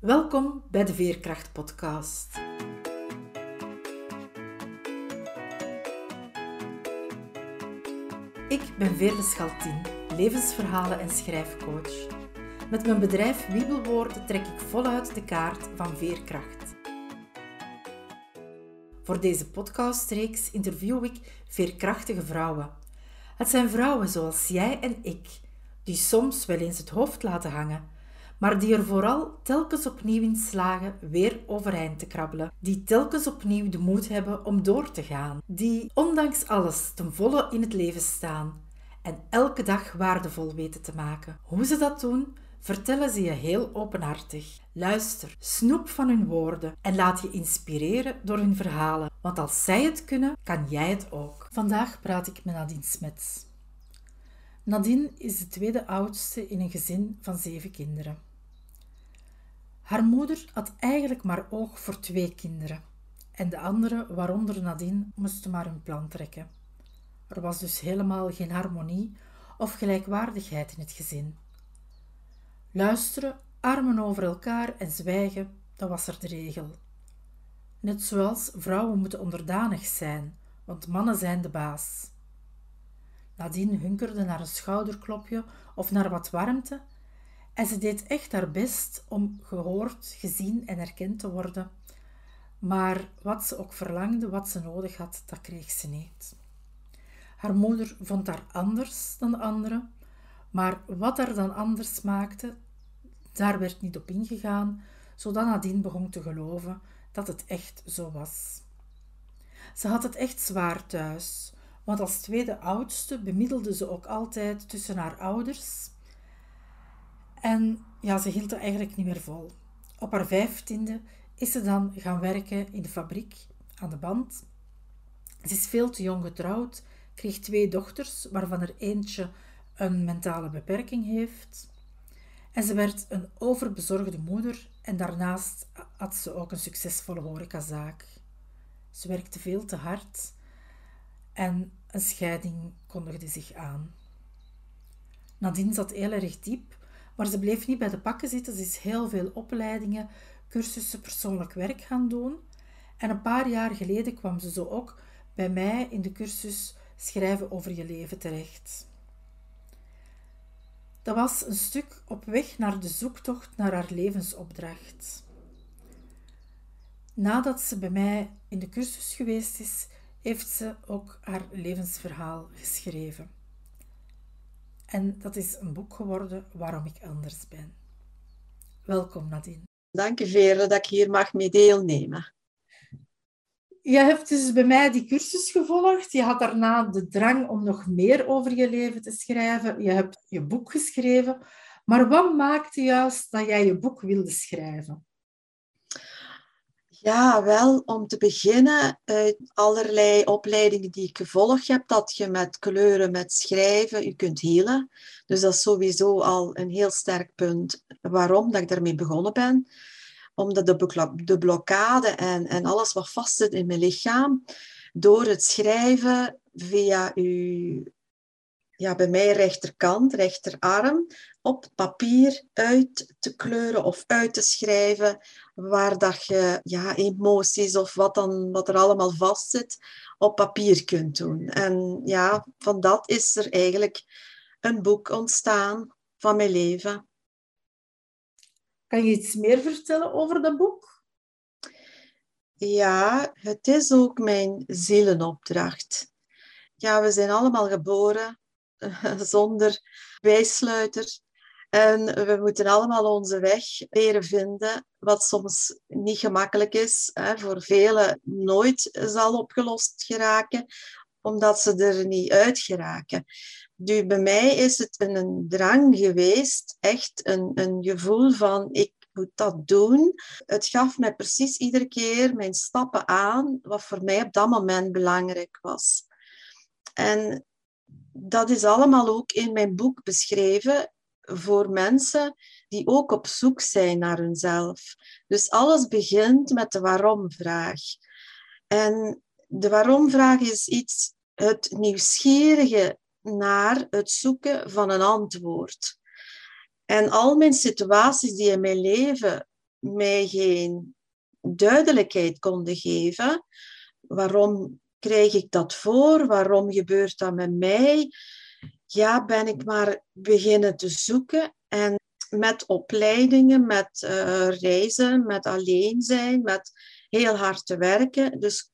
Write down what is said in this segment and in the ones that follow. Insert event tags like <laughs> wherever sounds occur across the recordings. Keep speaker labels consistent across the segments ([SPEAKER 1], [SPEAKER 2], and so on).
[SPEAKER 1] Welkom bij de Veerkracht Podcast. Ik ben Veerle Schaltien, levensverhalen en schrijfcoach. Met mijn bedrijf Wiebelwoorden trek ik voluit de kaart van veerkracht. Voor deze podcastreeks interview ik veerkrachtige vrouwen. Het zijn vrouwen zoals jij en ik, die soms wel eens het hoofd laten hangen maar die er vooral telkens opnieuw in slagen weer overeind te krabbelen, die telkens opnieuw de moed hebben om door te gaan, die ondanks alles ten volle in het leven staan en elke dag waardevol weten te maken. Hoe ze dat doen, vertellen ze je heel openhartig. Luister, snoep van hun woorden en laat je inspireren door hun verhalen, want als zij het kunnen, kan jij het ook. Vandaag praat ik met Nadine Smets. Nadine is de tweede oudste in een gezin van zeven kinderen. Haar moeder had eigenlijk maar oog voor twee kinderen en de andere, waaronder Nadine, moesten maar hun plan trekken. Er was dus helemaal geen harmonie of gelijkwaardigheid in het gezin. Luisteren, armen over elkaar en zwijgen, dat was er de regel. Net zoals vrouwen moeten onderdanig zijn, want mannen zijn de baas. Nadine hunkerde naar een schouderklopje of naar wat warmte en ze deed echt haar best om gehoord, gezien en erkend te worden. Maar wat ze ook verlangde, wat ze nodig had, dat kreeg ze niet. Haar moeder vond haar anders dan de anderen, maar wat haar dan anders maakte, daar werd niet op ingegaan, zodat Nadine begon te geloven dat het echt zo was. Ze had het echt zwaar thuis, want als tweede oudste bemiddelde ze ook altijd tussen haar ouders en ja, ze hield het eigenlijk niet meer vol. Op haar vijftiende is ze dan gaan werken in de fabriek aan de band. Ze is veel te jong getrouwd, kreeg twee dochters, waarvan er eentje een mentale beperking heeft. En ze werd een overbezorgde moeder en daarnaast had ze ook een succesvolle horecazaak. Ze werkte veel te hard en een scheiding kondigde zich aan. Nadine zat heel erg diep maar ze bleef niet bij de pakken zitten. Ze is heel veel opleidingen, cursussen persoonlijk werk gaan doen. En een paar jaar geleden kwam ze zo ook bij mij in de cursus Schrijven over je leven terecht. Dat was een stuk op weg naar de zoektocht naar haar levensopdracht. Nadat ze bij mij in de cursus geweest is, heeft ze ook haar levensverhaal geschreven. En dat is een boek geworden waarom ik anders ben. Welkom Nadine.
[SPEAKER 2] Dank je Vere dat ik hier mag mee deelnemen.
[SPEAKER 1] Je hebt dus bij mij die cursus gevolgd. Je had daarna de drang om nog meer over je leven te schrijven. Je hebt je boek geschreven. Maar wat maakte juist dat jij je boek wilde schrijven?
[SPEAKER 2] Ja, wel om te beginnen, uit allerlei opleidingen die ik gevolgd heb, dat je met kleuren, met schrijven, je kunt helen. Dus dat is sowieso al een heel sterk punt waarom dat ik daarmee begonnen ben. Omdat de, de blokkade en, en alles wat vastzit in mijn lichaam, door het schrijven via uw, ja, bij mij rechterkant, rechterarm, op papier uit te kleuren of uit te schrijven, waar dat je ja, emoties of wat, dan, wat er allemaal vastzit, op papier kunt doen. En ja, van dat is er eigenlijk een boek ontstaan van mijn leven.
[SPEAKER 1] Kan je iets meer vertellen over dat boek?
[SPEAKER 2] Ja, het is ook mijn zielenopdracht. Ja, we zijn allemaal geboren <laughs> zonder bijsluiter. En we moeten allemaal onze weg leren vinden, wat soms niet gemakkelijk is. Hè, voor velen nooit zal opgelost geraken, omdat ze er niet uit geraken. Nu, bij mij is het een, drang geweest, echt een, een gevoel van ik moet dat doen. Het gaf mij precies iedere keer mijn stappen aan, wat voor mij op dat moment belangrijk was. En dat is allemaal ook in mijn boek beschreven voor mensen die ook op zoek zijn naar hunzelf. Dus alles begint met de waarom-vraag. En de waarom-vraag is iets, het nieuwsgierige naar het zoeken van een antwoord. En al mijn situaties die in mijn leven mij geen duidelijkheid konden geven. Waarom krijg ik dat voor? Waarom gebeurt dat met mij? Ja, ben ik maar beginnen te zoeken. En met opleidingen, met uh, reizen, met alleen zijn, met heel hard te werken. Dus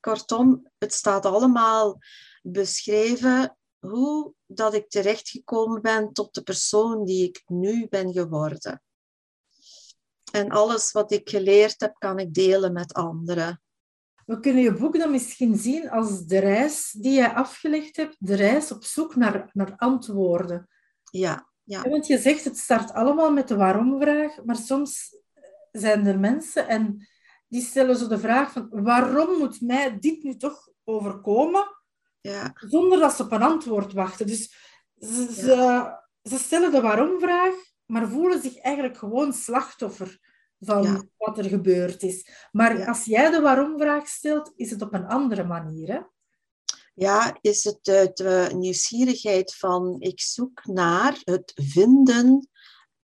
[SPEAKER 2] kortom, het staat allemaal beschreven hoe dat ik terechtgekomen ben tot de persoon die ik nu ben geworden. En alles wat ik geleerd heb, kan ik delen met anderen.
[SPEAKER 1] We kunnen je boek dan misschien zien als de reis die je afgelegd hebt, de reis op zoek naar, naar antwoorden.
[SPEAKER 2] Ja, ja.
[SPEAKER 1] Want je zegt, het start allemaal met de waarom-vraag, maar soms zijn er mensen en die stellen zo de vraag van waarom moet mij dit nu toch overkomen?
[SPEAKER 2] Ja.
[SPEAKER 1] Zonder dat ze op een antwoord wachten. Dus ze, ze, ze stellen de waarom-vraag, maar voelen zich eigenlijk gewoon slachtoffer van wat er gebeurd is. Maar als jij de waarom-vraag stelt, is het op een andere manier. Hè?
[SPEAKER 2] Ja, is het de nieuwsgierigheid van ik zoek naar het vinden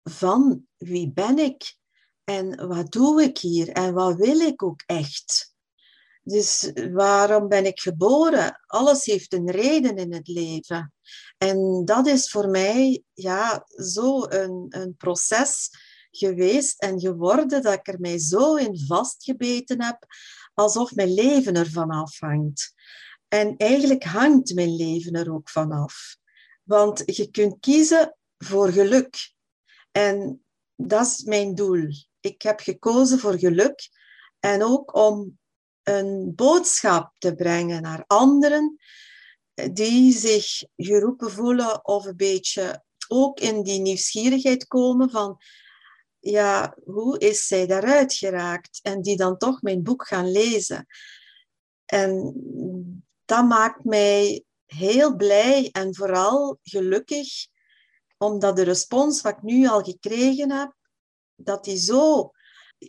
[SPEAKER 2] van wie ben ik en wat doe ik hier en wat wil ik ook echt. Dus waarom ben ik geboren? Alles heeft een reden in het leven. En dat is voor mij ja, zo een, een proces geweest en geworden dat ik er mij zo in vastgebeten heb, alsof mijn leven ervan afhangt. En eigenlijk hangt mijn leven er ook vanaf. Want je kunt kiezen voor geluk. En dat is mijn doel. Ik heb gekozen voor geluk en ook om een boodschap te brengen naar anderen die zich geroepen voelen of een beetje ook in die nieuwsgierigheid komen van ja, hoe is zij daaruit geraakt? En die dan toch mijn boek gaan lezen. En dat maakt mij heel blij en vooral gelukkig, omdat de respons wat ik nu al gekregen heb, dat die zo,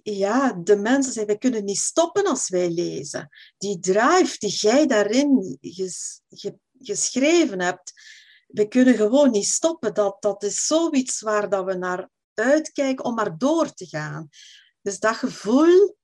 [SPEAKER 2] ja, de mensen zeggen, we kunnen niet stoppen als wij lezen. Die drive die jij daarin ges, geschreven hebt, we kunnen gewoon niet stoppen. Dat, dat is zoiets waar dat we naar uitkijken om maar door te gaan. Dus dat gevoel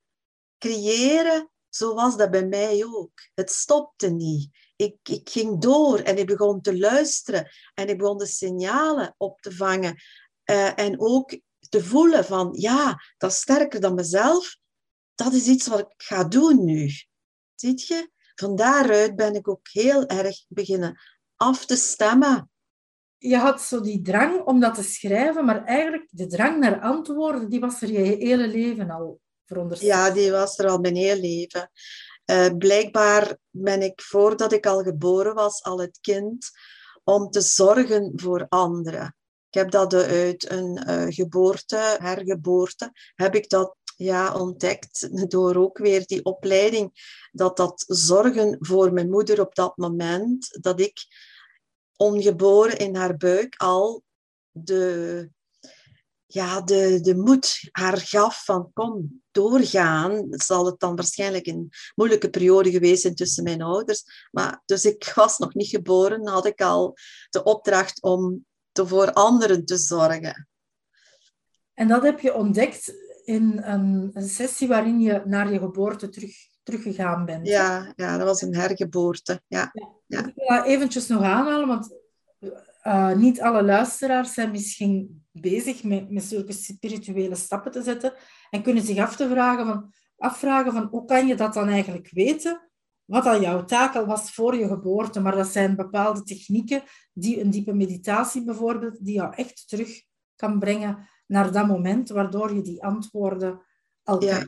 [SPEAKER 2] creëren, zo was dat bij mij ook. Het stopte niet. Ik, ik ging door en ik begon te luisteren en ik begon de signalen op te vangen. Uh, en ook te voelen van, ja, dat is sterker dan mezelf. Dat is iets wat ik ga doen nu. Ziet je? Van daaruit ben ik ook heel erg beginnen af te stemmen
[SPEAKER 1] je had zo die drang om dat te schrijven, maar eigenlijk de drang naar antwoorden, die was er je hele leven al verondersteld.
[SPEAKER 2] Ja, die was er al mijn hele leven. Uh, blijkbaar ben ik, voordat ik al geboren was, al het kind om te zorgen voor anderen. Ik heb dat uit een uh, geboorte, hergeboorte, heb ik dat ja, ontdekt door ook weer die opleiding, dat dat zorgen voor mijn moeder op dat moment, dat ik ongeboren in haar buik al de, ja, de, de moed haar gaf van kom, doorgaan. Zal het dan waarschijnlijk een moeilijke periode geweest zijn tussen mijn ouders. Maar, dus ik was nog niet geboren, had ik al de opdracht om te voor anderen te zorgen.
[SPEAKER 1] En dat heb je ontdekt in een, een sessie waarin je naar je geboorte terug, teruggegaan bent.
[SPEAKER 2] Ja, ja, dat was een hergeboorte. Ja. ja.
[SPEAKER 1] Ik wil dat eventjes nog aanhalen, want uh, niet alle luisteraars zijn misschien bezig met, met zulke spirituele stappen te zetten en kunnen zich af te vragen van, afvragen van hoe kan je dat dan eigenlijk weten? Wat al jouw taak al was voor je geboorte, maar dat zijn bepaalde technieken, die, een diepe meditatie bijvoorbeeld, die jou echt terug kan brengen naar dat moment, waardoor je die antwoorden al ja.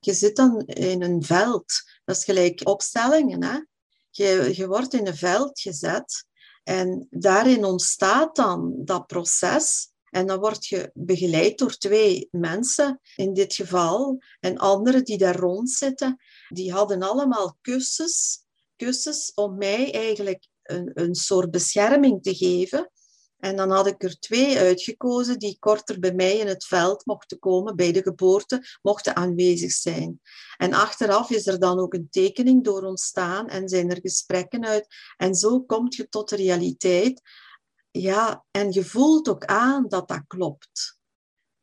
[SPEAKER 2] Je zit dan in een veld, dat is gelijk opstellingen. Hè? Je, je wordt in een veld gezet en daarin ontstaat dan dat proces. En dan word je begeleid door twee mensen in dit geval. En anderen die daar rond zitten, die hadden allemaal kussens, kussens om mij eigenlijk een, een soort bescherming te geven. En dan had ik er twee uitgekozen die korter bij mij in het veld mochten komen, bij de geboorte, mochten aanwezig zijn. En achteraf is er dan ook een tekening door ontstaan en zijn er gesprekken uit. En zo kom je tot de realiteit. Ja, en je voelt ook aan dat dat klopt.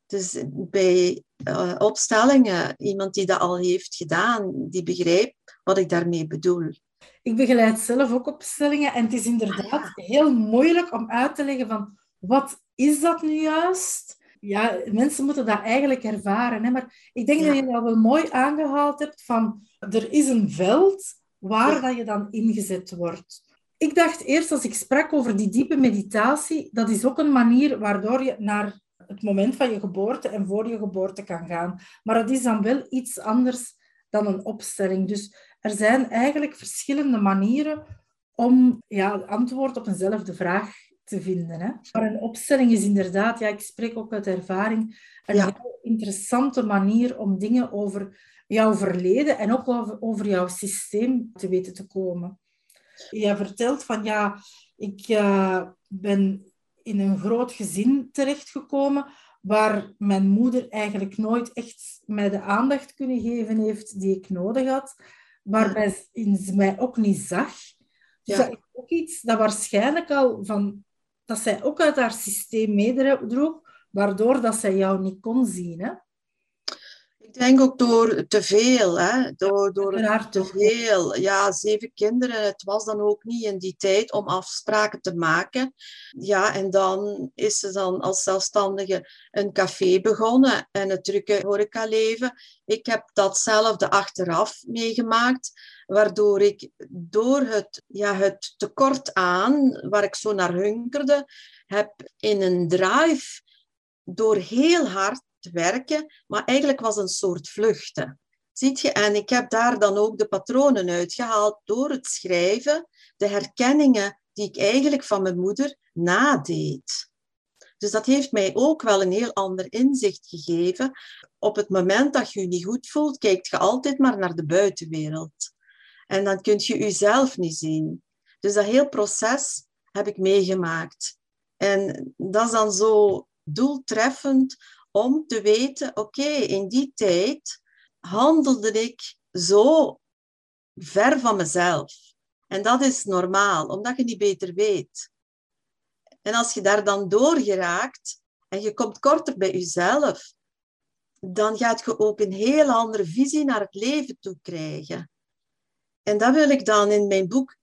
[SPEAKER 2] Dus bij uh, opstellingen, iemand die dat al heeft gedaan, die begrijpt wat ik daarmee bedoel.
[SPEAKER 1] Ik begeleid zelf ook opstellingen en het is inderdaad heel moeilijk om uit te leggen van wat is dat nu juist? Ja, mensen moeten dat eigenlijk ervaren. Hè? Maar ik denk dat je dat wel mooi aangehaald hebt van er is een veld waar dat je dan ingezet wordt. Ik dacht eerst als ik sprak over die diepe meditatie, dat is ook een manier waardoor je naar het moment van je geboorte en voor je geboorte kan gaan. Maar het is dan wel iets anders dan een opstelling. Dus er zijn eigenlijk verschillende manieren om ja, antwoord op eenzelfde vraag te vinden. Hè? Maar een opstelling is inderdaad, ja, ik spreek ook uit ervaring, een heel interessante manier om dingen over jouw verleden en ook over, over jouw systeem te weten te komen. Je vertelt van ja, ik uh, ben in een groot gezin terechtgekomen waar mijn moeder eigenlijk nooit echt mij de aandacht kunnen geven heeft die ik nodig had, waarbij ze mij ook niet zag. Dus dat is ook iets dat waarschijnlijk al van, dat zij ook uit haar systeem meedroeg, waardoor dat zij jou niet kon zien. Hè?
[SPEAKER 2] Ik denk ook door te veel, hè? door, door te veel. Ja, zeven kinderen. Het was dan ook niet in die tijd om afspraken te maken. Ja, en dan is ze dan als zelfstandige een café begonnen en het drukke horecaleven. Ik heb datzelfde achteraf meegemaakt, waardoor ik door het, ja, het tekort aan, waar ik zo naar hunkerde, heb in een drive door heel hard werken, maar eigenlijk was een soort vluchten. Ziet je? En ik heb daar dan ook de patronen uitgehaald door het schrijven, de herkenningen die ik eigenlijk van mijn moeder nadeed. Dus dat heeft mij ook wel een heel ander inzicht gegeven. Op het moment dat je je niet goed voelt, kijkt je altijd maar naar de buitenwereld. En dan kun je jezelf niet zien. Dus dat heel proces heb ik meegemaakt. En dat is dan zo doeltreffend om te weten, oké, in die tijd handelde ik zo ver van mezelf. En dat is normaal, omdat je niet beter weet. En als je daar dan door geraakt en je komt korter bij jezelf, dan gaat je ook een heel andere visie naar het leven toe krijgen. En dat wil ik dan in mijn boek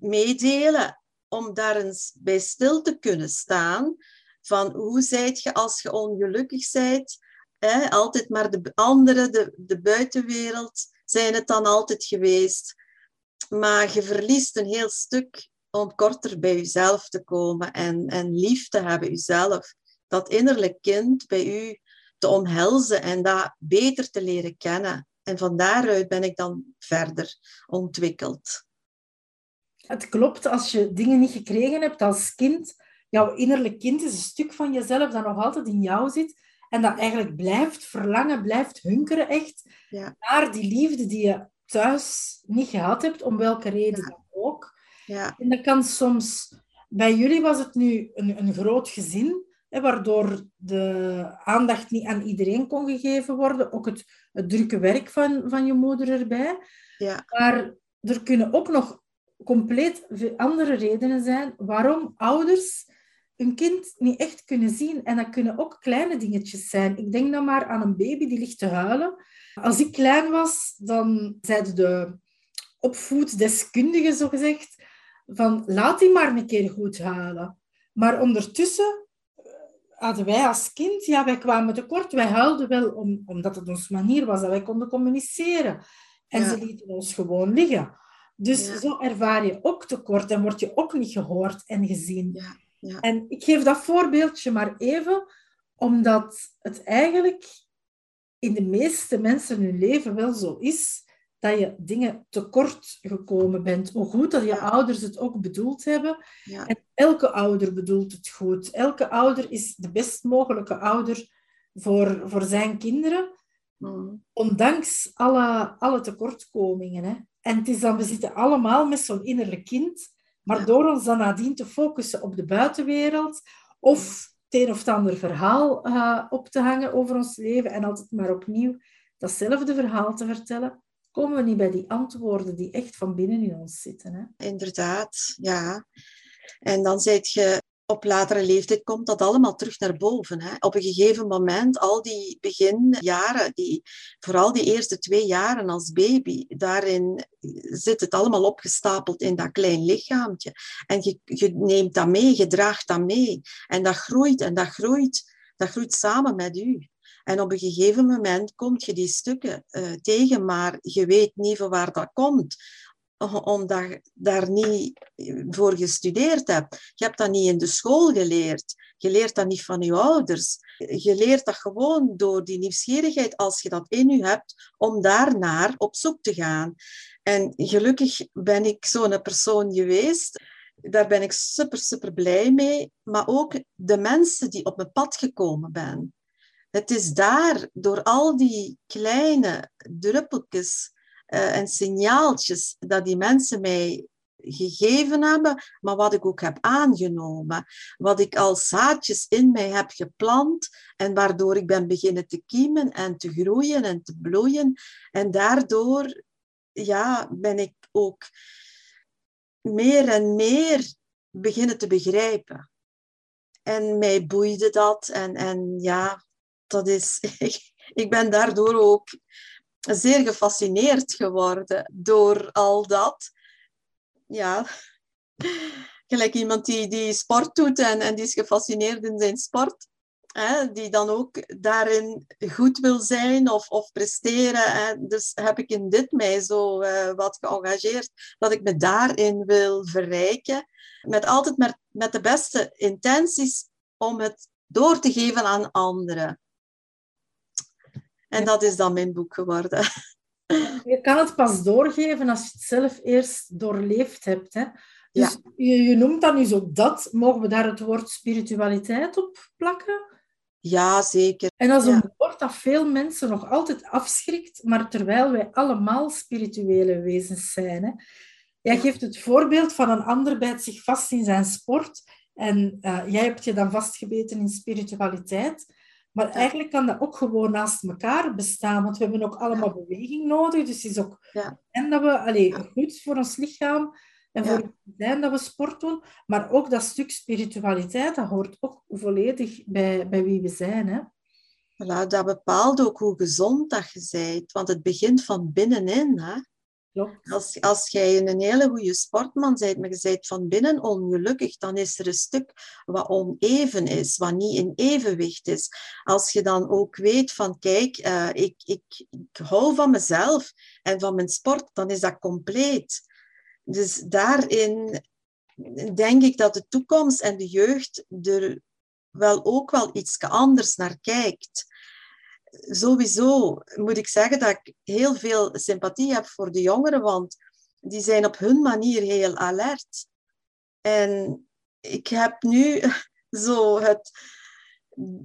[SPEAKER 2] meedelen, om daar eens bij stil te kunnen staan van hoe zijt je als je ongelukkig bent? Hè? Altijd maar de anderen, de, de buitenwereld, zijn het dan altijd geweest. Maar je verliest een heel stuk om korter bij jezelf te komen en, en lief te hebben jezelf. Dat innerlijk kind bij u te omhelzen en dat beter te leren kennen. En van daaruit ben ik dan verder ontwikkeld.
[SPEAKER 1] Het klopt, als je dingen niet gekregen hebt als kind, jouw innerlijk kind is een stuk van jezelf dat nog altijd in jou zit en dat eigenlijk blijft verlangen, blijft hunkeren echt ja. naar die liefde die je thuis niet gehad hebt, om welke reden dan ook. Ja. En dat kan soms... Bij jullie was het nu een, een groot gezin, hè, waardoor de aandacht niet aan iedereen kon gegeven worden. Ook het, het drukke werk van, van je moeder erbij. Ja. Maar er kunnen ook nog compleet andere redenen zijn waarom ouders een kind niet echt kunnen zien. En dat kunnen ook kleine dingetjes zijn. Ik denk dan maar aan een baby die ligt te huilen. Als ik klein was, dan zeiden de opvoeddeskundigen, zogezegd, van laat die maar een keer goed huilen. Maar ondertussen eh, hadden wij als kind, ja, wij kwamen tekort. Wij huilden wel om, omdat het onze manier was dat wij konden communiceren. En ze lieten ons gewoon liggen. Dus zo ervaar je ook tekort en word je ook niet gehoord en gezien. Ja. Ja. En ik geef dat voorbeeldje maar even, omdat het eigenlijk in de meeste mensen hun leven wel zo is dat je dingen tekort gekomen bent. Hoe goed dat je ouders het ook bedoeld hebben. Ja. En elke ouder bedoelt het goed. Elke ouder is de best mogelijke ouder voor, voor zijn kinderen. Mm. Ondanks alle, alle tekortkomingen. Hè. En het is dan, we zitten allemaal met zo'n innerlijk kind maar door ons dan nadien te focussen op de buitenwereld of het een of het ander verhaal uh, op te hangen over ons leven en altijd maar opnieuw datzelfde verhaal te vertellen, komen we niet bij die antwoorden die echt van binnen in ons zitten. Hè?
[SPEAKER 2] Inderdaad, ja. En dan zit je op latere leeftijd komt dat allemaal terug naar boven. Hè. Op een gegeven moment, al die beginjaren, die, vooral die eerste twee jaren als baby, daarin zit het allemaal opgestapeld in dat klein lichaampje. En je, neemt dat mee, je draagt dat mee. En dat groeit en dat groeit. Dat groeit samen met u. En op een gegeven moment kom je die stukken uh, tegen, maar je weet niet van waar dat komt omdat daar niet voor gestudeerd hebt. Je hebt dat niet in de school geleerd. Je leert dat niet van je ouders. Je leert dat gewoon door die nieuwsgierigheid, als je dat in je hebt, om daarnaar op zoek te gaan. En gelukkig ben ik zo'n persoon geweest. Daar ben ik super, super blij mee. Maar ook de mensen die op mijn pad gekomen zijn. Het is daar, door al die kleine druppeltjes uh, en signaaltjes dat die mensen mij gegeven hebben, maar wat ik ook heb aangenomen. Wat ik als zaadjes in mij heb geplant en waardoor ik ben beginnen te kiemen en te groeien en te bloeien. En daardoor ja, ben ik ook meer en meer beginnen te begrijpen. En mij boeide dat en, en ja, dat is... <laughs> ik ben daardoor ook zeer gefascineerd geworden door al dat. Ja, gelijk iemand die, die sport doet en, en die is gefascineerd in zijn sport. Hè, die dan ook daarin goed wil zijn of, of presteren. Hè. Dus heb ik in dit mij zo uh, wat geëngageerd, dat ik me daarin wil verrijken. Met altijd met, met de beste intenties om het door te geven aan anderen. En dat is dan mijn boek geworden. <laughs>
[SPEAKER 1] Je kan het pas doorgeven als je het zelf eerst doorleefd hebt. Hè? Dus je, je, noemt dan nu zo dat. Mogen we daar het woord spiritualiteit op plakken?
[SPEAKER 2] Ja, zeker.
[SPEAKER 1] En als een woord dat veel mensen nog altijd afschrikt, maar terwijl wij allemaal spirituele wezens zijn. Hè? Jij geeft het voorbeeld van een ander bijt zich vast in zijn sport en uh, jij hebt je dan vastgebeten in spiritualiteit. Maar eigenlijk kan dat ook gewoon naast elkaar bestaan, want we hebben ook allemaal beweging nodig. Dus het is ook ja. en dat we allee, goed voor ons lichaam en voor het zijn dat we sport doen. Maar ook dat stuk spiritualiteit, dat hoort ook volledig bij, bij wie we zijn. Hè?
[SPEAKER 2] Voilà, dat bepaalt ook hoe gezond dat je bent, want het begint van binnenin. Hè? Als, als jij een hele goede sportman bent, maar je bent van binnen ongelukkig, dan is er een stuk wat oneven is, wat niet in evenwicht is. Als je dan ook weet van, kijk, uh, ik, ik, ik hou van mezelf en van mijn sport, dan is dat compleet. Dus daarin denk ik dat de toekomst en de jeugd er wel ook wel iets anders naar kijkt sowieso moet ik zeggen dat ik heel veel sympathie heb voor de jongeren, want die zijn op hun manier heel alert. En ik heb nu <laughs> zo het,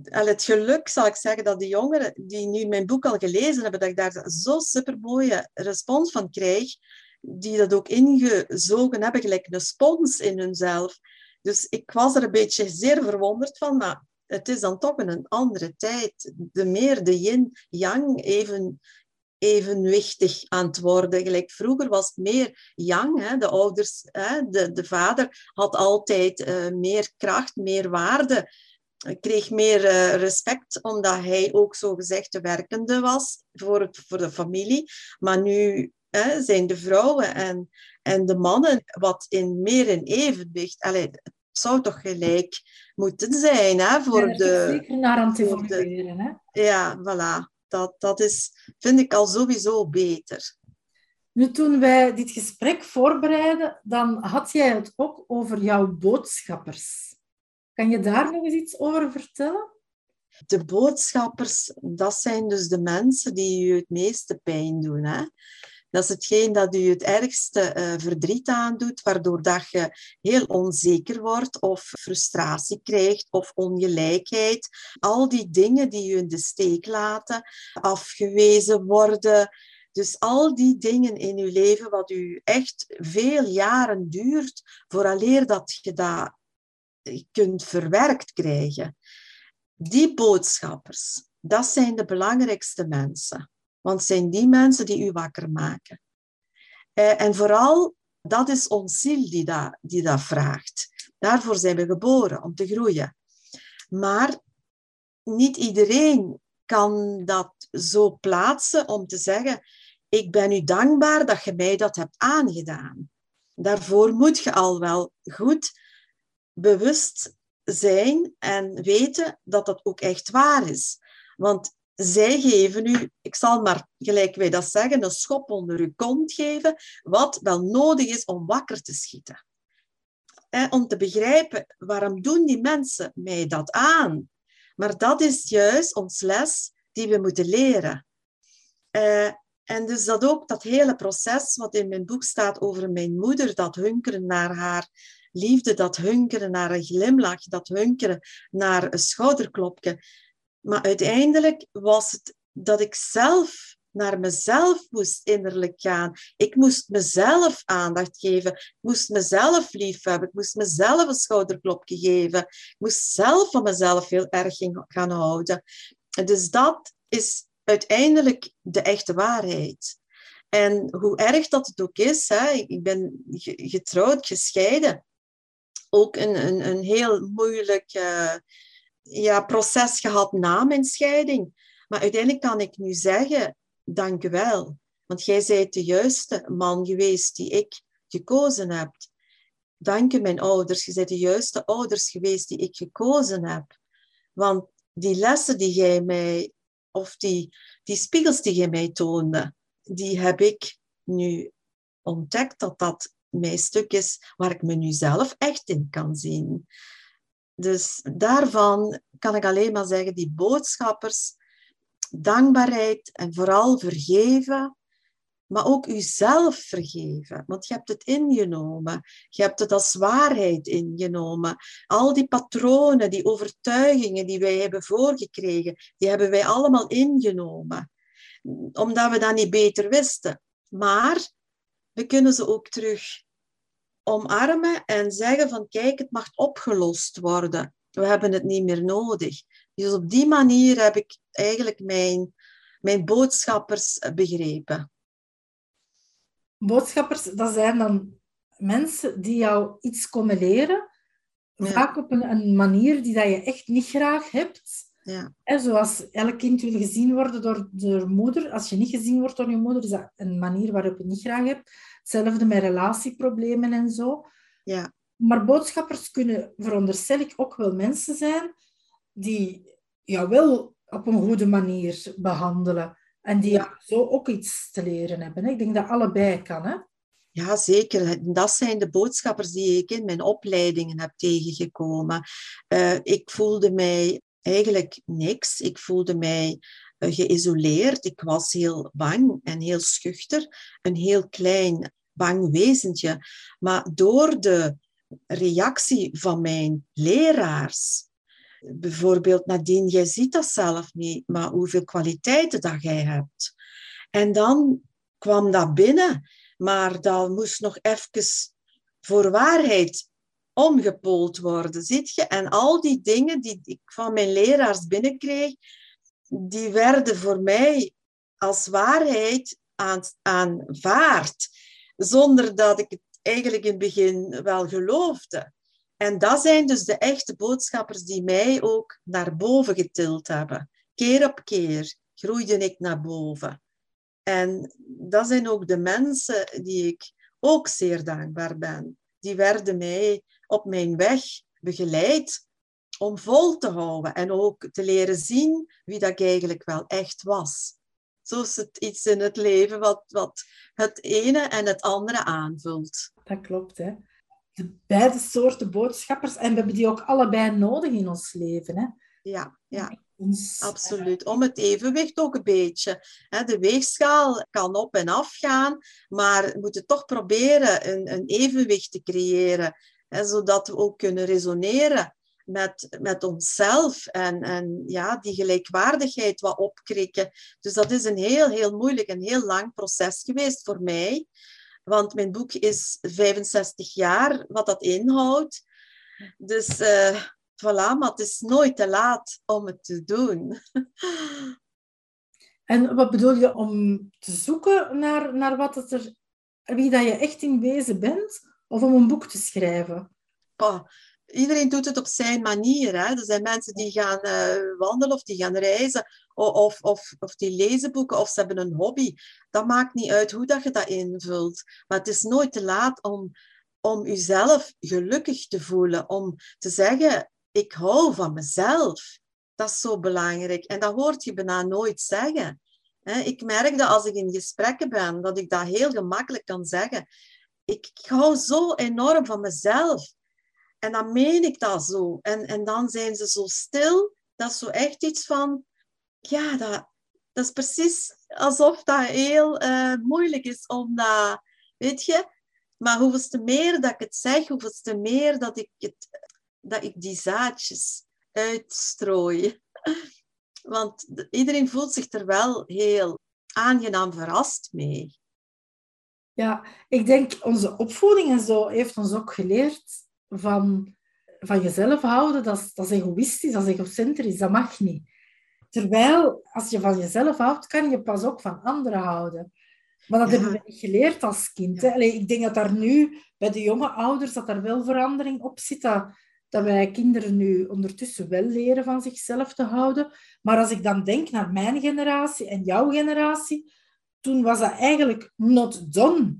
[SPEAKER 2] het geluk, zal ik zeggen, dat de jongeren die nu mijn boek al gelezen hebben, dat ik daar zo supermooie respons van krijg, die dat ook ingezogen hebben, gelijk een spons in hunzelf. Dus ik was er een beetje zeer verwonderd van, maar het is dan toch een andere tijd. De meer de yin-yang even evenwichtig aan het worden. Gelijk vroeger was het meer yang. Hè? De ouders, hè? De, de vader had altijd uh, meer kracht, meer waarde. Kreeg meer uh, respect, omdat hij ook zo gezegd de werkende was voor, het, voor de familie. Maar nu hè, zijn de vrouwen en, en de mannen wat in meer in evenwicht. Zou toch gelijk moeten zijn hè, voor ja, de...
[SPEAKER 1] Zeker naar aan te hè?
[SPEAKER 2] Ja, voilà. Dat, dat is, vind ik al sowieso beter.
[SPEAKER 1] Nu, toen wij dit gesprek voorbereiden, dan had jij het ook over jouw boodschappers. Kan je daar nog eens iets over vertellen?
[SPEAKER 2] De boodschappers, dat zijn dus de mensen die je het meeste pijn doen. Hè? Dat is hetgeen dat u het ergste uh, verdriet aandoet, waardoor dat je heel onzeker wordt of frustratie krijgt of ongelijkheid. Al die dingen die je in de steek laten, afgewezen worden. Dus al die dingen in je leven wat u echt veel jaren duurt, vooraleer dat je dat kunt verwerkt krijgen. Die boodschappers, dat zijn de belangrijkste mensen. Want het zijn die mensen die u wakker maken. Eh, en vooral, dat is ons ziel die dat, die dat vraagt. Daarvoor zijn we geboren, om te groeien. Maar niet iedereen kan dat zo plaatsen om te zeggen, ik ben u dankbaar dat je mij dat hebt aangedaan. Daarvoor moet je al wel goed bewust zijn en weten dat dat ook echt waar is. Want zij geven u, ik zal maar gelijk wij dat zeggen, een schop onder uw kont geven, wat wel nodig is om wakker te schieten. om te begrijpen, waarom doen die mensen mij dat aan? Maar dat is juist ons les die we moeten leren. Uh, en dus dat ook, dat hele proces wat in mijn boek staat over mijn moeder, dat hunkeren naar haar liefde, dat hunkeren naar een glimlach, dat hunkeren naar een schouderklopje. Maar uiteindelijk was het dat ik zelf naar mezelf moest innerlijk gaan. Ik moest mezelf aandacht geven. Ik moest mezelf lief hebben. Ik moest mezelf een schouderklopje geven. Ik moest zelf van mezelf heel erg gaan houden. En dus dat is uiteindelijk de echte waarheid. En hoe erg dat het ook is, hè, ik ben getrouwd, gescheiden. Ook een, een, een heel moeilijk ja, proces gehad na mijn scheiding. Maar uiteindelijk kan ik nu zeggen, dank wel. Want jij bent de juiste man geweest die ik gekozen heb. Dank u mijn ouders, je bent de juiste ouders geweest die ik gekozen heb. Want die lessen die jij mij of die, die spiegels die je mij toonde, die heb ik nu ontdekt dat dat mijn stuk is waar ik me nu zelf echt in kan zien. Dus daarvan kan ik alleen maar zeggen, die boodschappers, dankbaarheid en vooral vergeven, maar ook uzelf vergeven. Want je hebt het ingenomen. Je hebt het als waarheid ingenomen. Al die patronen, die overtuigingen die wij hebben voorgekregen, die hebben wij allemaal ingenomen. Omdat we dat niet beter wisten. Maar we kunnen ze ook terug omarmen en zeggen van kijk, het mag opgelost worden. We hebben het niet meer nodig. Dus op die manier heb ik eigenlijk mijn, mijn boodschappers begrepen
[SPEAKER 1] boodschappers, dat zijn dan mensen die jou iets komen leren, vaak op een, een, manier die dat je echt niet graag hebt. Ja. En zoals elk kind wil gezien worden door de moeder. Als je niet gezien wordt door je moeder, is dat een manier waarop je niet graag hebt. Hetzelfde met relatieproblemen en zo.
[SPEAKER 2] Ja.
[SPEAKER 1] Maar boodschappers kunnen, veronderstel ik, ook wel mensen zijn die jou wel op een goede manier behandelen. En die ja. zo ook iets te leren hebben. Ik denk dat allebei kan. Hè?
[SPEAKER 2] Ja, zeker. Dat zijn de boodschappers die ik in mijn opleidingen heb tegengekomen. Uh, ik voelde mij eigenlijk niks. Ik voelde mij uh, geïsoleerd. Ik was heel bang en heel schuchter. Een heel klein, bang wezentje. Maar door de reactie van mijn leraars bijvoorbeeld, Nadine, jij ziet dat zelf niet, maar hoeveel kwaliteiten dat jij hebt. En dan kwam dat binnen, maar dat moest nog even voor waarheid omgepoeld worden, ziet je? En al die dingen die ik van mijn leraars binnenkreeg, die werden voor mij als waarheid aanvaard, zonder dat ik het eigenlijk in het begin wel geloofde. En dat zijn dus de echte boodschappers die mij ook naar boven getild hebben. Keer op keer groeide ik naar boven. En dat zijn ook de mensen die ik ook zeer dankbaar ben. Die werden mij op mijn weg begeleid om vol te houden en ook te leren zien wie dat ik eigenlijk wel echt was. Zo is het iets in het leven wat, wat het ene en het andere aanvult.
[SPEAKER 1] Dat klopt, hè de beide soorten boodschappers. En we hebben die ook allebei nodig in ons leven. Hè?
[SPEAKER 2] Ja, ja. Absoluut. Om het evenwicht ook een beetje. De weegschaal kan op en af gaan, maar we moeten toch proberen een, een evenwicht te creëren, zodat we ook kunnen resoneren met, met onszelf en, en ja, die gelijkwaardigheid wat opkrikken. Dus dat is een heel, heel moeilijk en heel lang proces geweest voor mij. Want mijn boek is 65 jaar, wat dat inhoudt. Dus uh, voilà, maar het is nooit te laat om het te doen. <laughs>
[SPEAKER 1] En wat bedoel je om te zoeken naar, naar wat het er, wie dat je echt in wezen bent, of om een boek te schrijven?
[SPEAKER 2] iedereen doet het op zijn manier. Hè? Er zijn mensen die gaan uh, wandelen of die gaan reizen of, of, of die lezen boeken of ze hebben een hobby. Dat maakt niet uit hoe dat je dat invult. Maar het is nooit te laat om, om jezelf gelukkig te voelen. Om te zeggen, ik hou van mezelf. Dat is zo belangrijk. En dat hoort je bijna nooit zeggen. Ik merk dat als ik in gesprekken ben, dat ik dat heel gemakkelijk kan zeggen. Ik hou zo enorm van mezelf. En dan meen ik dat zo. En, en dan zijn ze zo stil. Dat is zo echt iets van... Ja, dat, dat is precies alsof dat heel uh, moeilijk is om dat... Weet je? Maar hoeveelste meer dat ik het zeg, hoeveelste meer dat ik, het, dat ik die zaadjes uitstrooi. <laughs> Want iedereen voelt zich er wel heel aangenaam verrast mee.
[SPEAKER 1] Ja, ik denk onze opvoeding en zo heeft ons ook geleerd van, van jezelf houden, dat is, dat is egoïstisch, dat is egocentrisch, dat mag niet. Terwijl, als je van jezelf houdt, kan je pas ook van anderen houden. Maar dat hebben we niet geleerd als kind. Hè? ik denk dat daar nu, bij de jonge ouders, dat daar wel verandering op zit. Dat, dat wij kinderen nu ondertussen wel leren van zichzelf te houden. Maar als ik dan denk naar mijn generatie en jouw generatie, toen was dat eigenlijk not done.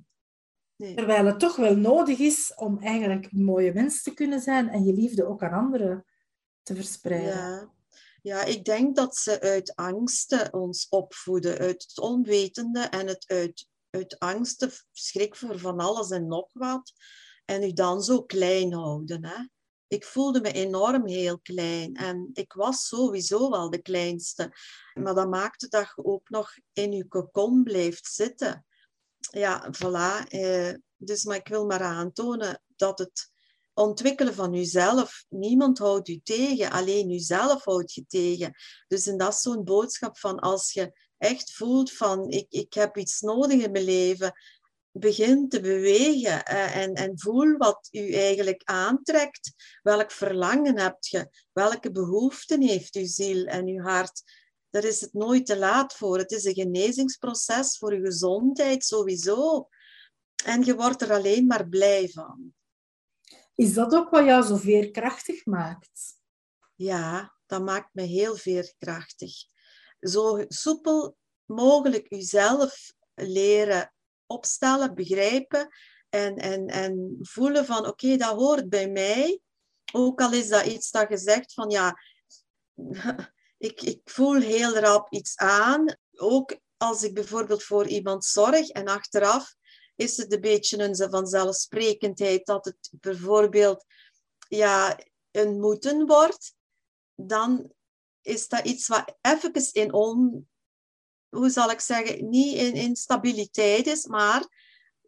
[SPEAKER 1] Terwijl het toch wel nodig is om eigenlijk een mooie mens te kunnen zijn en je liefde ook aan anderen te verspreiden.
[SPEAKER 2] Ja. Ja, ik denk dat ze uit angsten ons opvoeden, uit het onwetende en het uit, uit angsten, schrik voor van alles en nog wat. En u dan zo klein houden. Hè? Ik voelde me enorm heel klein en ik was sowieso wel de kleinste. Maar dat maakte dat je ook nog in je kokon blijft zitten ja, voilà. Eh, dus, maar ik wil maar aantonen dat het ontwikkelen van jezelf, niemand houdt u tegen, alleen jezelf houdt je tegen. Dus en dat is zo'n boodschap van als je echt voelt van ik, ik heb iets nodig in mijn leven, begin te bewegen eh, en, en voel wat u eigenlijk aantrekt. Welk verlangen hebt je? Welke behoeften heeft uw ziel en uw hart? daar is het nooit te laat voor. Het is een genezingsproces voor je gezondheid sowieso. En je wordt er alleen maar blij van.
[SPEAKER 1] Is dat ook wat jou zo veerkrachtig maakt?
[SPEAKER 2] Ja, dat maakt me heel veerkrachtig. Zo soepel mogelijk jezelf leren opstellen, begrijpen en, en, en voelen van oké, dat hoort bij mij. Ook al is dat iets dat je zegt van ja, <laughs> ik, ik voel heel rap iets aan. Ook als ik bijvoorbeeld voor iemand zorg en achteraf is het een beetje een vanzelfsprekendheid dat het bijvoorbeeld ja, een moeten wordt, dan is dat iets wat even in on... Hoe zal ik zeggen? Niet in instabiliteit is, maar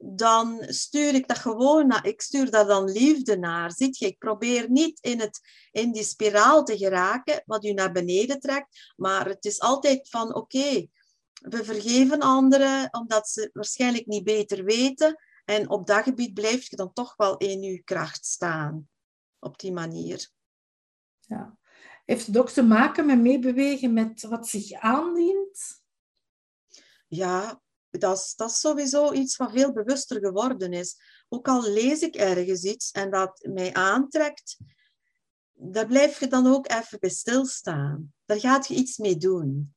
[SPEAKER 2] dan stuur ik dat gewoon naar, ik stuur daar dan liefde naar. Ziet je, ik probeer niet in, het, in die spiraal te geraken, wat u naar beneden trekt, maar het is altijd van, oké, we vergeven anderen, omdat ze waarschijnlijk niet beter weten, en op dat gebied blijf je dan toch wel in uw kracht staan, op die manier.
[SPEAKER 1] Ja. Heeft het ook te maken met meebewegen met wat zich aandient?
[SPEAKER 2] Ja, dat is, dat sowieso iets wat veel bewuster geworden is. Ook al lees ik ergens iets en dat mij aantrekt, daar blijf je dan ook even bij stilstaan. Daar gaat je iets mee doen.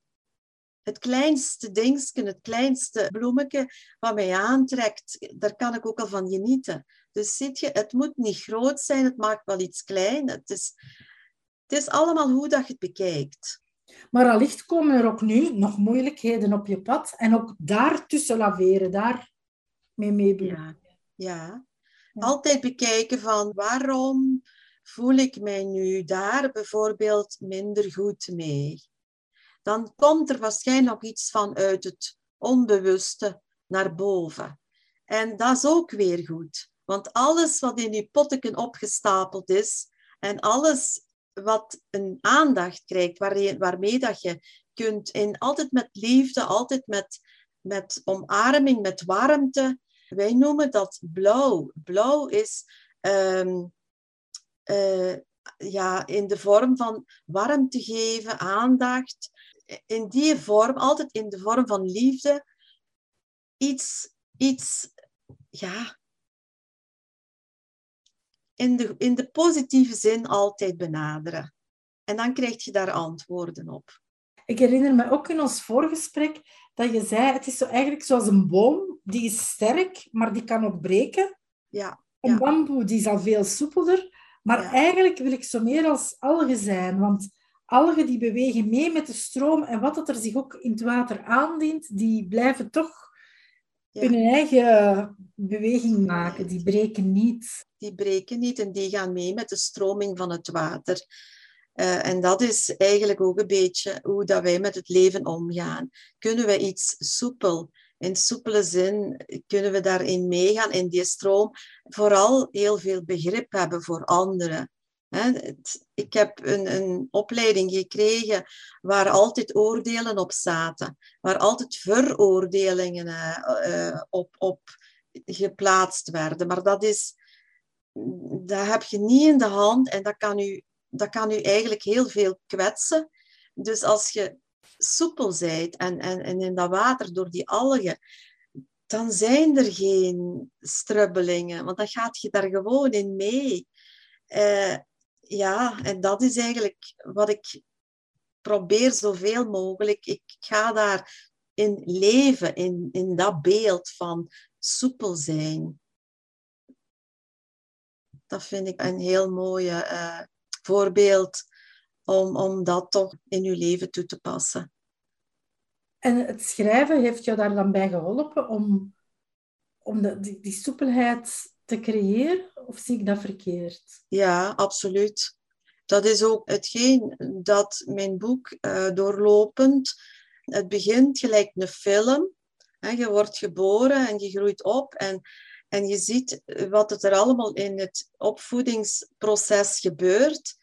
[SPEAKER 2] Het kleinste dingetje, het kleinste bloemetje wat mij aantrekt, daar kan ik ook al van genieten. Dus zit je, het moet niet groot zijn, het maakt wel iets klein. Het is, het is allemaal hoe dat je het bekijkt.
[SPEAKER 1] Maar allicht komen er ook nu nog moeilijkheden op je pad en ook daartussen laveren, daar mee meebewegen.
[SPEAKER 2] Ja, ja. altijd bekijken van waarom voel ik mij nu daar bijvoorbeeld minder goed mee. Dan komt er waarschijnlijk nog iets van uit het onbewuste naar boven. En dat is ook weer goed. Want alles wat in je potteken opgestapeld is en alles wat een aandacht krijgt, waarmee dat je kunt in, altijd met liefde, altijd met, met omarming, met warmte. Wij noemen dat blauw. Blauw is ehm, eh, ja, in de vorm van warmte geven, aandacht. In die vorm, altijd in de vorm van liefde. Iets, iets ja, in de, in de positieve zin altijd benaderen. En dan krijg je daar antwoorden op.
[SPEAKER 1] Ik herinner me ook in ons voorgesprek dat je zei, het is zo eigenlijk zoals een boom, die is sterk, maar die kan ook breken.
[SPEAKER 2] Ja.
[SPEAKER 1] Een bamboe, die is al veel soepelder. Maar eigenlijk wil ik zo meer als algen zijn, want algen die bewegen mee met de stroom en wat dat er zich ook in het water aandient, die blijven toch hun eigen beweging maken. Die breken niet.
[SPEAKER 2] Die breken niet en die gaan mee met de stroming van het water. Uh, en dat is eigenlijk ook een beetje hoe dat wij met het leven omgaan. Kunnen we iets soepel, in soepele zin, kunnen we daarin meegaan, in die stroom, vooral heel veel begrip hebben voor anderen. Ik heb een, een, opleiding gekregen waar altijd oordelen op zaten, waar altijd veroordelingen uh, op, op geplaatst werden. Maar dat is, dat heb je niet in de hand en dat kan u, dat kan u eigenlijk heel veel kwetsen. Dus als je soepel zijt en, en, en in dat water door die algen, dan zijn er geen strubbelingen, want dan gaat je daar gewoon in mee. Uh, ja, en dat is eigenlijk wat ik probeer zoveel mogelijk. Ik ga daar in leven, in, in dat beeld van soepel zijn. Dat vind ik een heel mooi uh, voorbeeld om, om dat toch in uw leven toe te passen.
[SPEAKER 1] En het schrijven heeft jou daar dan bij geholpen om, om de, die, die soepelheid te creëren? Of zie ik dat verkeerd?
[SPEAKER 2] Ja, absoluut. Dat is ook hetgeen dat mijn boek uh, doorlopend... Het begint gelijk een film. Je wordt geboren en je groeit op en, en je ziet wat er allemaal in het opvoedingsproces gebeurt.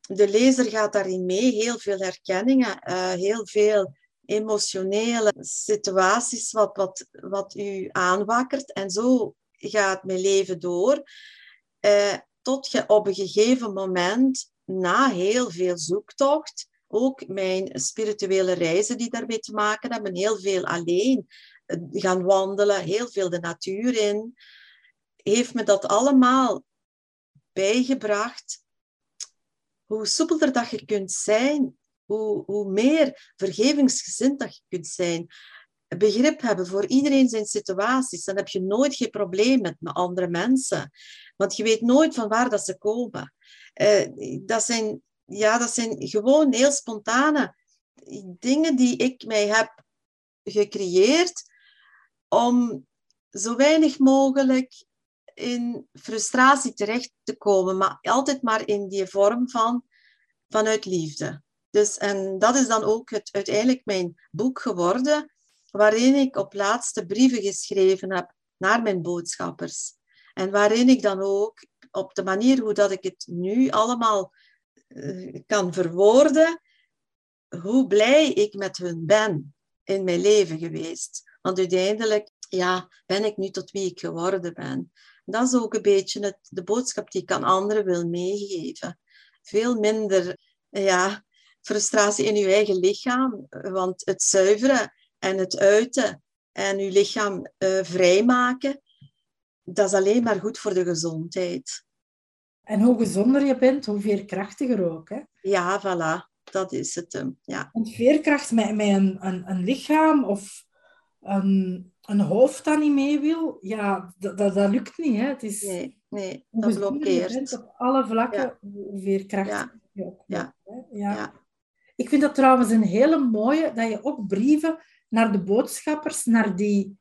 [SPEAKER 2] De lezer gaat daarin mee, heel veel herkenningen, uh, heel veel emotionele situaties wat, wat, wat u aanwakkert. En zo gaat mijn leven door. Eh, tot je op een gegeven moment, na heel veel zoektocht, ook mijn spirituele reizen die daarmee te maken hebben, heel veel alleen eh, gaan wandelen, heel veel de natuur in, heeft me dat allemaal bijgebracht. Hoe soepelder dat je kunt zijn, hoe, hoe meer vergevingsgezind dat je kunt zijn, begrip hebben voor iedereen zijn situaties, dan heb je nooit geen probleem met, andere mensen. Want je weet nooit van waar dat ze komen. Uh, dat, zijn, ja, dat zijn gewoon heel spontane dingen die ik mij heb gecreëerd om zo weinig mogelijk in frustratie terecht te komen, maar altijd maar in die vorm van vanuit liefde. Dus, en dat is dan ook het, uiteindelijk mijn boek geworden, waarin ik op laatste brieven geschreven heb naar mijn boodschappers. En waarin ik dan ook op de manier hoe dat ik het nu allemaal kan verwoorden, hoe blij ik met hun ben in mijn leven geweest. Want uiteindelijk ja, ben ik nu tot wie ik geworden ben. Dat is ook een beetje het, de boodschap die ik aan anderen wil meegeven. Veel minder ja, frustratie in je eigen lichaam, want het zuiveren en het uiten en je lichaam uh, vrijmaken, dat is alleen maar goed voor de gezondheid.
[SPEAKER 1] En hoe gezonder je bent, hoe veerkrachtiger ook. Hè?
[SPEAKER 2] Ja, voilà. Dat is het. Um, ja.
[SPEAKER 1] Want veerkracht met, met een, een, een lichaam of een, een hoofd dat niet mee wil, ja, dat, dat, dat lukt niet. Hè? Het is,
[SPEAKER 2] nee, nee dat blokkeert. Je bent
[SPEAKER 1] op alle vlakken, ja. hoe veerkrachtig
[SPEAKER 2] ja.
[SPEAKER 1] je ook
[SPEAKER 2] ja.
[SPEAKER 1] ja. ja. Ik vind dat trouwens een hele mooie, dat je ook brieven naar de boodschappers, naar die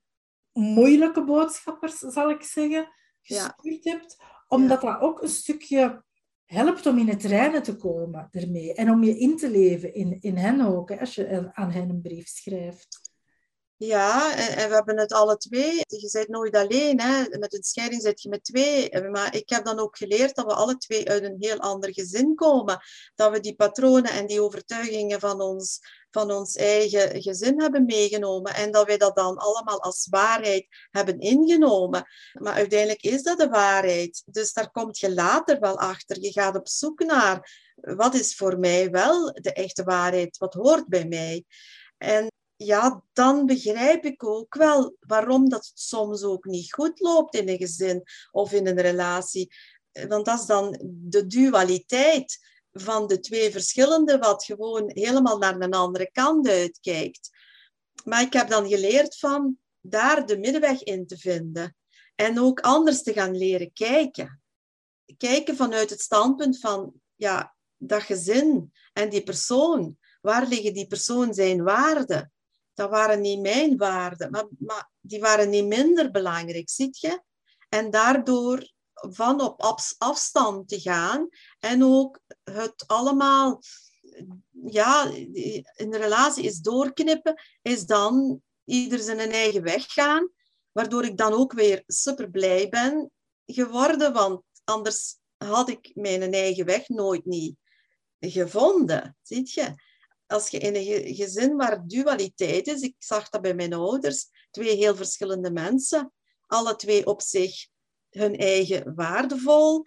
[SPEAKER 1] moeilijke boodschappers, zal ik zeggen, gestuurd hebt. Omdat dat ook een stukje helpt om in het reinen te komen ermee. En om je in te leven in, in hen ook, hè, als je aan hen een brief schrijft.
[SPEAKER 2] Ja, en, we hebben het alle twee. Je bent nooit alleen. Hè. Met een scheiding zit je met twee. Maar ik heb dan ook geleerd dat we alle twee uit een heel ander gezin komen. Dat we die patronen en die overtuigingen van ons, van ons eigen gezin hebben meegenomen. En dat wij dat dan allemaal als waarheid hebben ingenomen. Maar uiteindelijk is dat de waarheid. Dus daar kom je later wel achter. Je gaat op zoek naar wat is voor mij wel de echte waarheid? Wat hoort bij mij? En ja, dan begrijp ik ook wel waarom dat soms ook niet goed loopt in een gezin of in een relatie. want dat is dan de dualiteit van de twee verschillende, wat gewoon helemaal naar een andere kant uitkijkt. Maar ik heb dan geleerd van daar de middenweg in te vinden. En ook anders te gaan leren kijken. Kijken vanuit het standpunt van ja, dat gezin en die persoon. Waar liggen die persoon zijn waarden? Dat waren niet mijn waarden, maar, maar die waren niet minder belangrijk, ziet je? En daardoor van op afstand te gaan en ook het allemaal ja, in de relatie is doorknippen, is dan ieder zijn eigen weg gaan, waardoor ik dan ook weer super blij ben geworden, want anders had ik mijn eigen weg nooit niet gevonden, zie je? Als je in een gezin waar dualiteit is, ik zag dat bij mijn ouders, twee heel verschillende mensen, alle twee op zich hun eigen waardevol,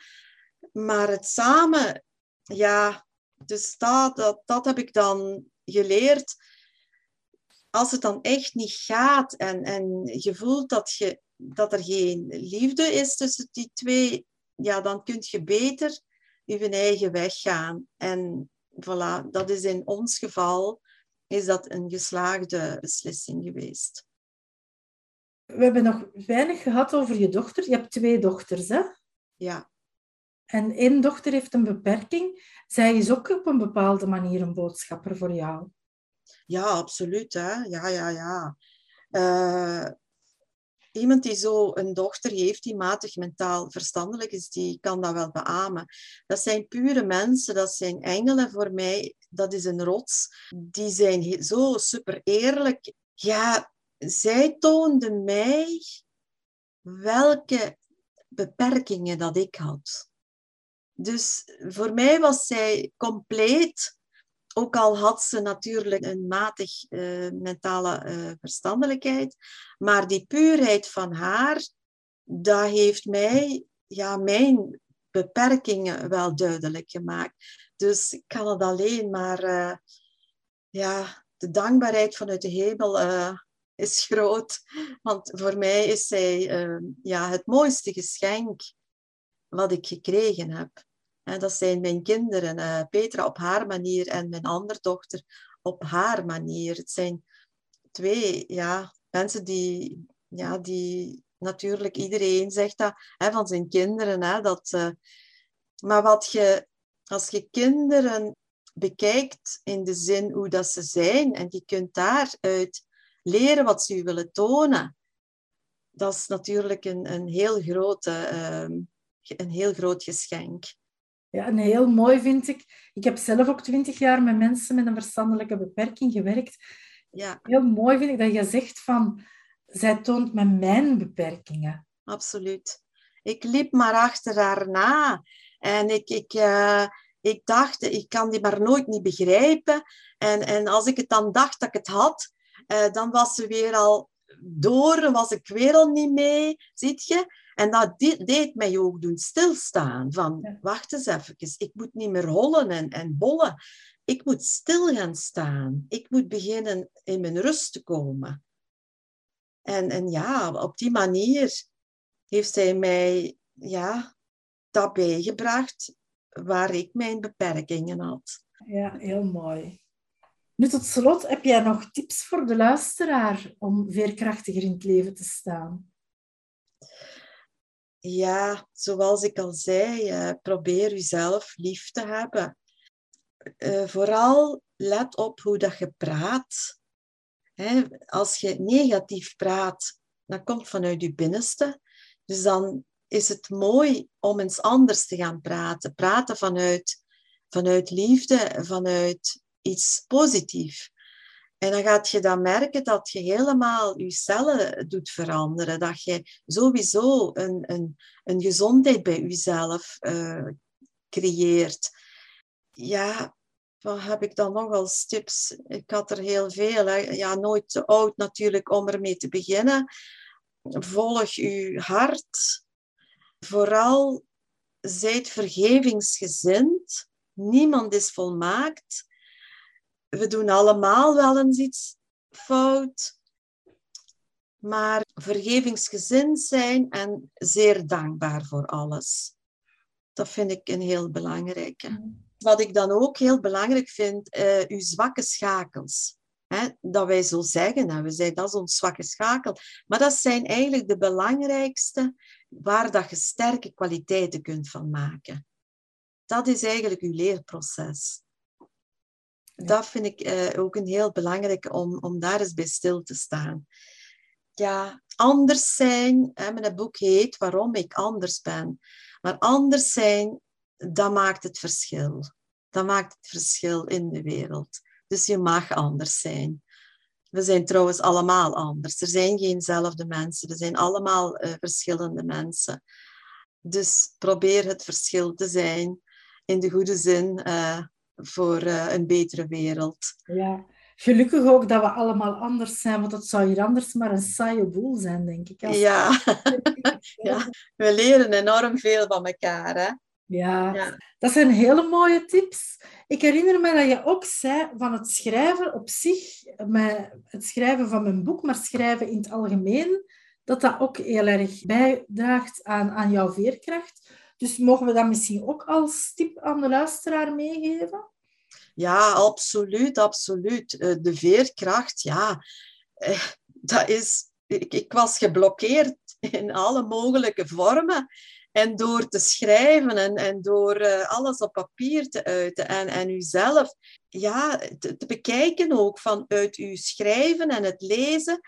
[SPEAKER 2] maar het samen, ja, dus dat, dat, dat heb ik dan geleerd. Als het dan echt niet gaat en, en je voelt dat, je, dat er geen liefde is tussen die twee, ja, dan kun je beter je eigen weg gaan. En voilà, dat is in ons geval is dat een geslaagde beslissing geweest.
[SPEAKER 1] We hebben nog weinig gehad over je dochter. Je hebt twee dochters, hè?
[SPEAKER 2] Ja.
[SPEAKER 1] En één dochter heeft een beperking. Zij is ook op een bepaalde manier een boodschapper voor jou.
[SPEAKER 2] Ja, absoluut. Hè? Ja, ja, ja. Uh, iemand die zo een dochter heeft die matig mentaal verstandelijk is, die kan dat wel beamen. Dat zijn pure mensen, dat zijn engelen voor mij. Dat is een rots. Die zijn zo super eerlijk. Ja, zij toonden mij welke beperkingen dat ik had. Dus voor mij was zij compleet, ook al had ze natuurlijk een matig uh, mentale uh, verstandelijkheid, maar die puurheid van haar, dat heeft mij, ja, mijn beperkingen wel duidelijk gemaakt. Dus ik kan het alleen maar, uh, ja, de dankbaarheid vanuit de hemel is groot. Want voor mij is zij ja, het mooiste geschenk wat ik gekregen heb. Dat zijn mijn kinderen, uh, Petra op haar manier en mijn andere dochter op haar manier. Het zijn twee ja, mensen die, ja, die natuurlijk iedereen zegt dat hè, van zijn kinderen. Hè, dat, uh, maar wat je, als je kinderen bekijkt in de zin hoe dat ze zijn en je kunt daaruit leren wat ze willen tonen, dat is natuurlijk een, een, heel, grote, uh, een heel groot geschenk.
[SPEAKER 1] Ja, en heel mooi vind ik. Ik heb zelf ook twintig jaar met mensen met een verstandelijke beperking gewerkt.
[SPEAKER 2] Ja.
[SPEAKER 1] Heel mooi vind ik dat je zegt van, zij toont me mijn beperkingen.
[SPEAKER 2] Absoluut. Ik liep maar achter haar na. En ik, ik, uh, ik dacht, ik kan die maar nooit niet begrijpen. En, en als ik het dan dacht dat ik het had, uh, dan was ze weer al door, was ik weer al niet mee, ziet je? En dat deed mij ook doen stilstaan. Van, wacht eens even, ik moet niet meer hollen en, en bollen. Ik moet stil gaan staan. Ik moet beginnen in mijn rust te komen. En, en ja, op die manier heeft zij mij ja, dat bijgebracht waar ik mijn beperkingen had.
[SPEAKER 1] Ja, heel mooi. Nu tot slot, heb jij nog tips voor de luisteraar om veerkrachtiger in het leven te staan?
[SPEAKER 2] Ja, zoals ik al zei, uh, probeer jezelf lief te hebben. Uh, vooral let op hoe dat je praat. Hè, als je negatief praat, dat komt vanuit je binnenste. Dus dan is het mooi om eens anders te gaan praten. Praten vanuit, vanuit liefde, vanuit iets positiefs. En dan gaat je dan merken dat je helemaal je cellen doet veranderen. Dat je sowieso een, een, een gezondheid bij jezelf uh, creëert. Ja, wat heb ik dan nog als tips? Ik had er heel veel. Ja, nooit te oud natuurlijk om ermee te beginnen. Volg je hart. Vooral zijt vergevingsgezind. Niemand is volmaakt we doen allemaal wel eens iets fout. Maar vergevingsgezind zijn en zeer dankbaar voor alles. Dat vind ik een heel belangrijke. Wat ik dan ook heel belangrijk vind, uh, uw zwakke schakels. Hè, dat wij zo zeggen, en we zeggen dat is ons zwakke schakel. Maar dat zijn eigenlijk de belangrijkste waar dat je sterke kwaliteiten kunt van maken. Dat is eigenlijk uw leerproces. Dat vind ik uh, ook een heel belangrijk om, om daar eens bij stil te staan. Ja, anders zijn, hè, mijn boek heet Waarom ik anders ben. Maar anders zijn, dat maakt het verschil. Dat maakt het verschil in de wereld. Dus je mag anders zijn. We zijn trouwens allemaal anders. Er zijn geenzelfde mensen. Er zijn allemaal uh, verschillende mensen. Dus probeer het verschil te zijn in de goede zin uh, voor uh, een betere wereld.
[SPEAKER 1] Ja, gelukkig ook dat we allemaal anders zijn, want dat zou hier anders maar een saaie boel zijn, denk ik.
[SPEAKER 2] Ja. <laughs> ja, we leren enorm veel van elkaar. Hè?
[SPEAKER 1] Ja. ja, dat zijn hele mooie tips. Ik herinner me dat je ook zei van het schrijven op zich, het schrijven van mijn boek, maar schrijven in het algemeen, dat dat ook heel erg bijdraagt aan, aan jouw veerkracht. Dus mogen we dat misschien ook als tip aan de luisteraar meegeven?
[SPEAKER 2] Ja, absoluut, absoluut. Eh, de veerkracht, ja, eh, dat is... Ik, ik was geblokkeerd in alle mogelijke vormen. En door te schrijven en, en door uh, alles op papier te uiten en, en uzelf ja, te, bekijken ook vanuit uw schrijven en het lezen,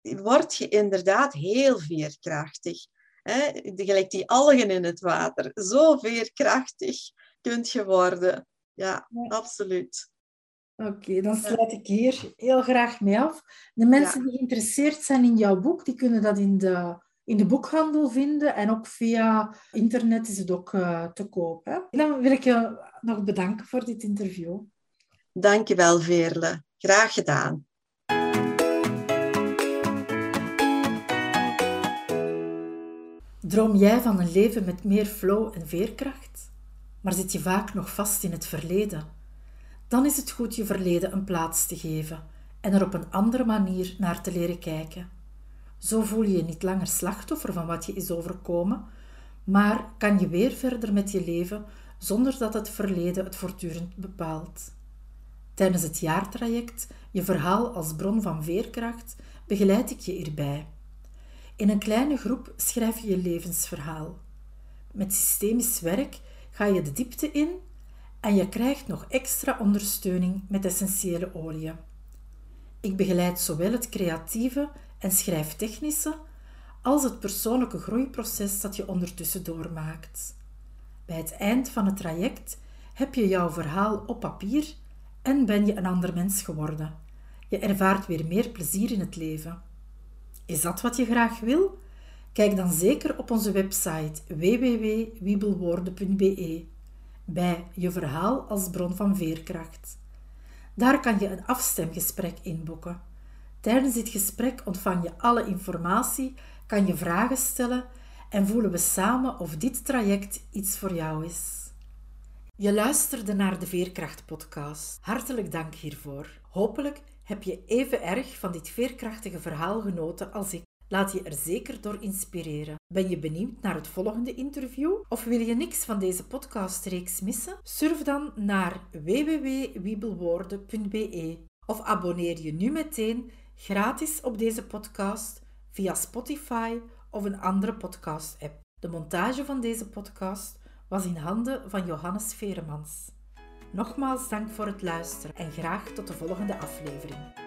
[SPEAKER 2] word je inderdaad heel veerkrachtig. Gelijk die algen in het water. Zo veerkrachtig kunt je worden. Ja, ja. absoluut.
[SPEAKER 1] Oké, dan sluit ik hier heel graag mee af. De mensen die geïnteresseerd zijn in jouw boek, die kunnen dat in de in de boekhandel vinden en ook via internet is het ook uh, te koop. Hè? Dan wil ik je nog bedanken voor dit interview.
[SPEAKER 2] Dankjewel, Veerle. Graag gedaan.
[SPEAKER 1] Droom jij van een leven met meer flow en veerkracht? Maar zit je vaak nog vast in het verleden? Dan is het goed je verleden een plaats te geven en er op een andere manier naar te leren kijken. Zo voel je je niet langer slachtoffer van wat je is overkomen, maar kan je weer verder met je leven zonder dat het verleden het voortdurend bepaalt. Tijdens het jaartraject, je verhaal als bron van veerkracht, begeleid ik je hierbij. In een kleine groep schrijf je je levensverhaal. Met systemisch werk ga je de diepte in en je krijgt nog extra ondersteuning met essentiële oliën. Ik begeleid zowel het creatieve en schrijftechnische als het persoonlijke groeiproces dat je ondertussen doormaakt. Bij het eind van het traject heb je jouw verhaal op papier en ben je een ander mens geworden. Je ervaart weer meer plezier in het leven. Is dat wat je graag wil? Kijk dan zeker op onze website www.wiebelwoorden.be bij je verhaal als bron van veerkracht. Daar kan je een afstemgesprek inboeken. Tijdens dit gesprek ontvang je alle informatie, kan je vragen stellen en voelen we samen of dit traject iets voor jou is. Je luisterde naar de Veerkracht-podcast. Hartelijk dank hiervoor. Hopelijk heb je even erg van dit veerkrachtige verhaal genoten als ik. Laat je er zeker door inspireren. Ben je benieuwd naar het volgende interview? Of wil je niks van deze podcastreeks missen? Surf dan naar www.wiebelwoorden.be of abonneer je nu meteen gratis op deze podcast via Spotify of een andere podcast-app. De montage van deze podcast was in handen van Johannes Veremans. Nogmaals dank voor het luisteren en graag tot de volgende aflevering.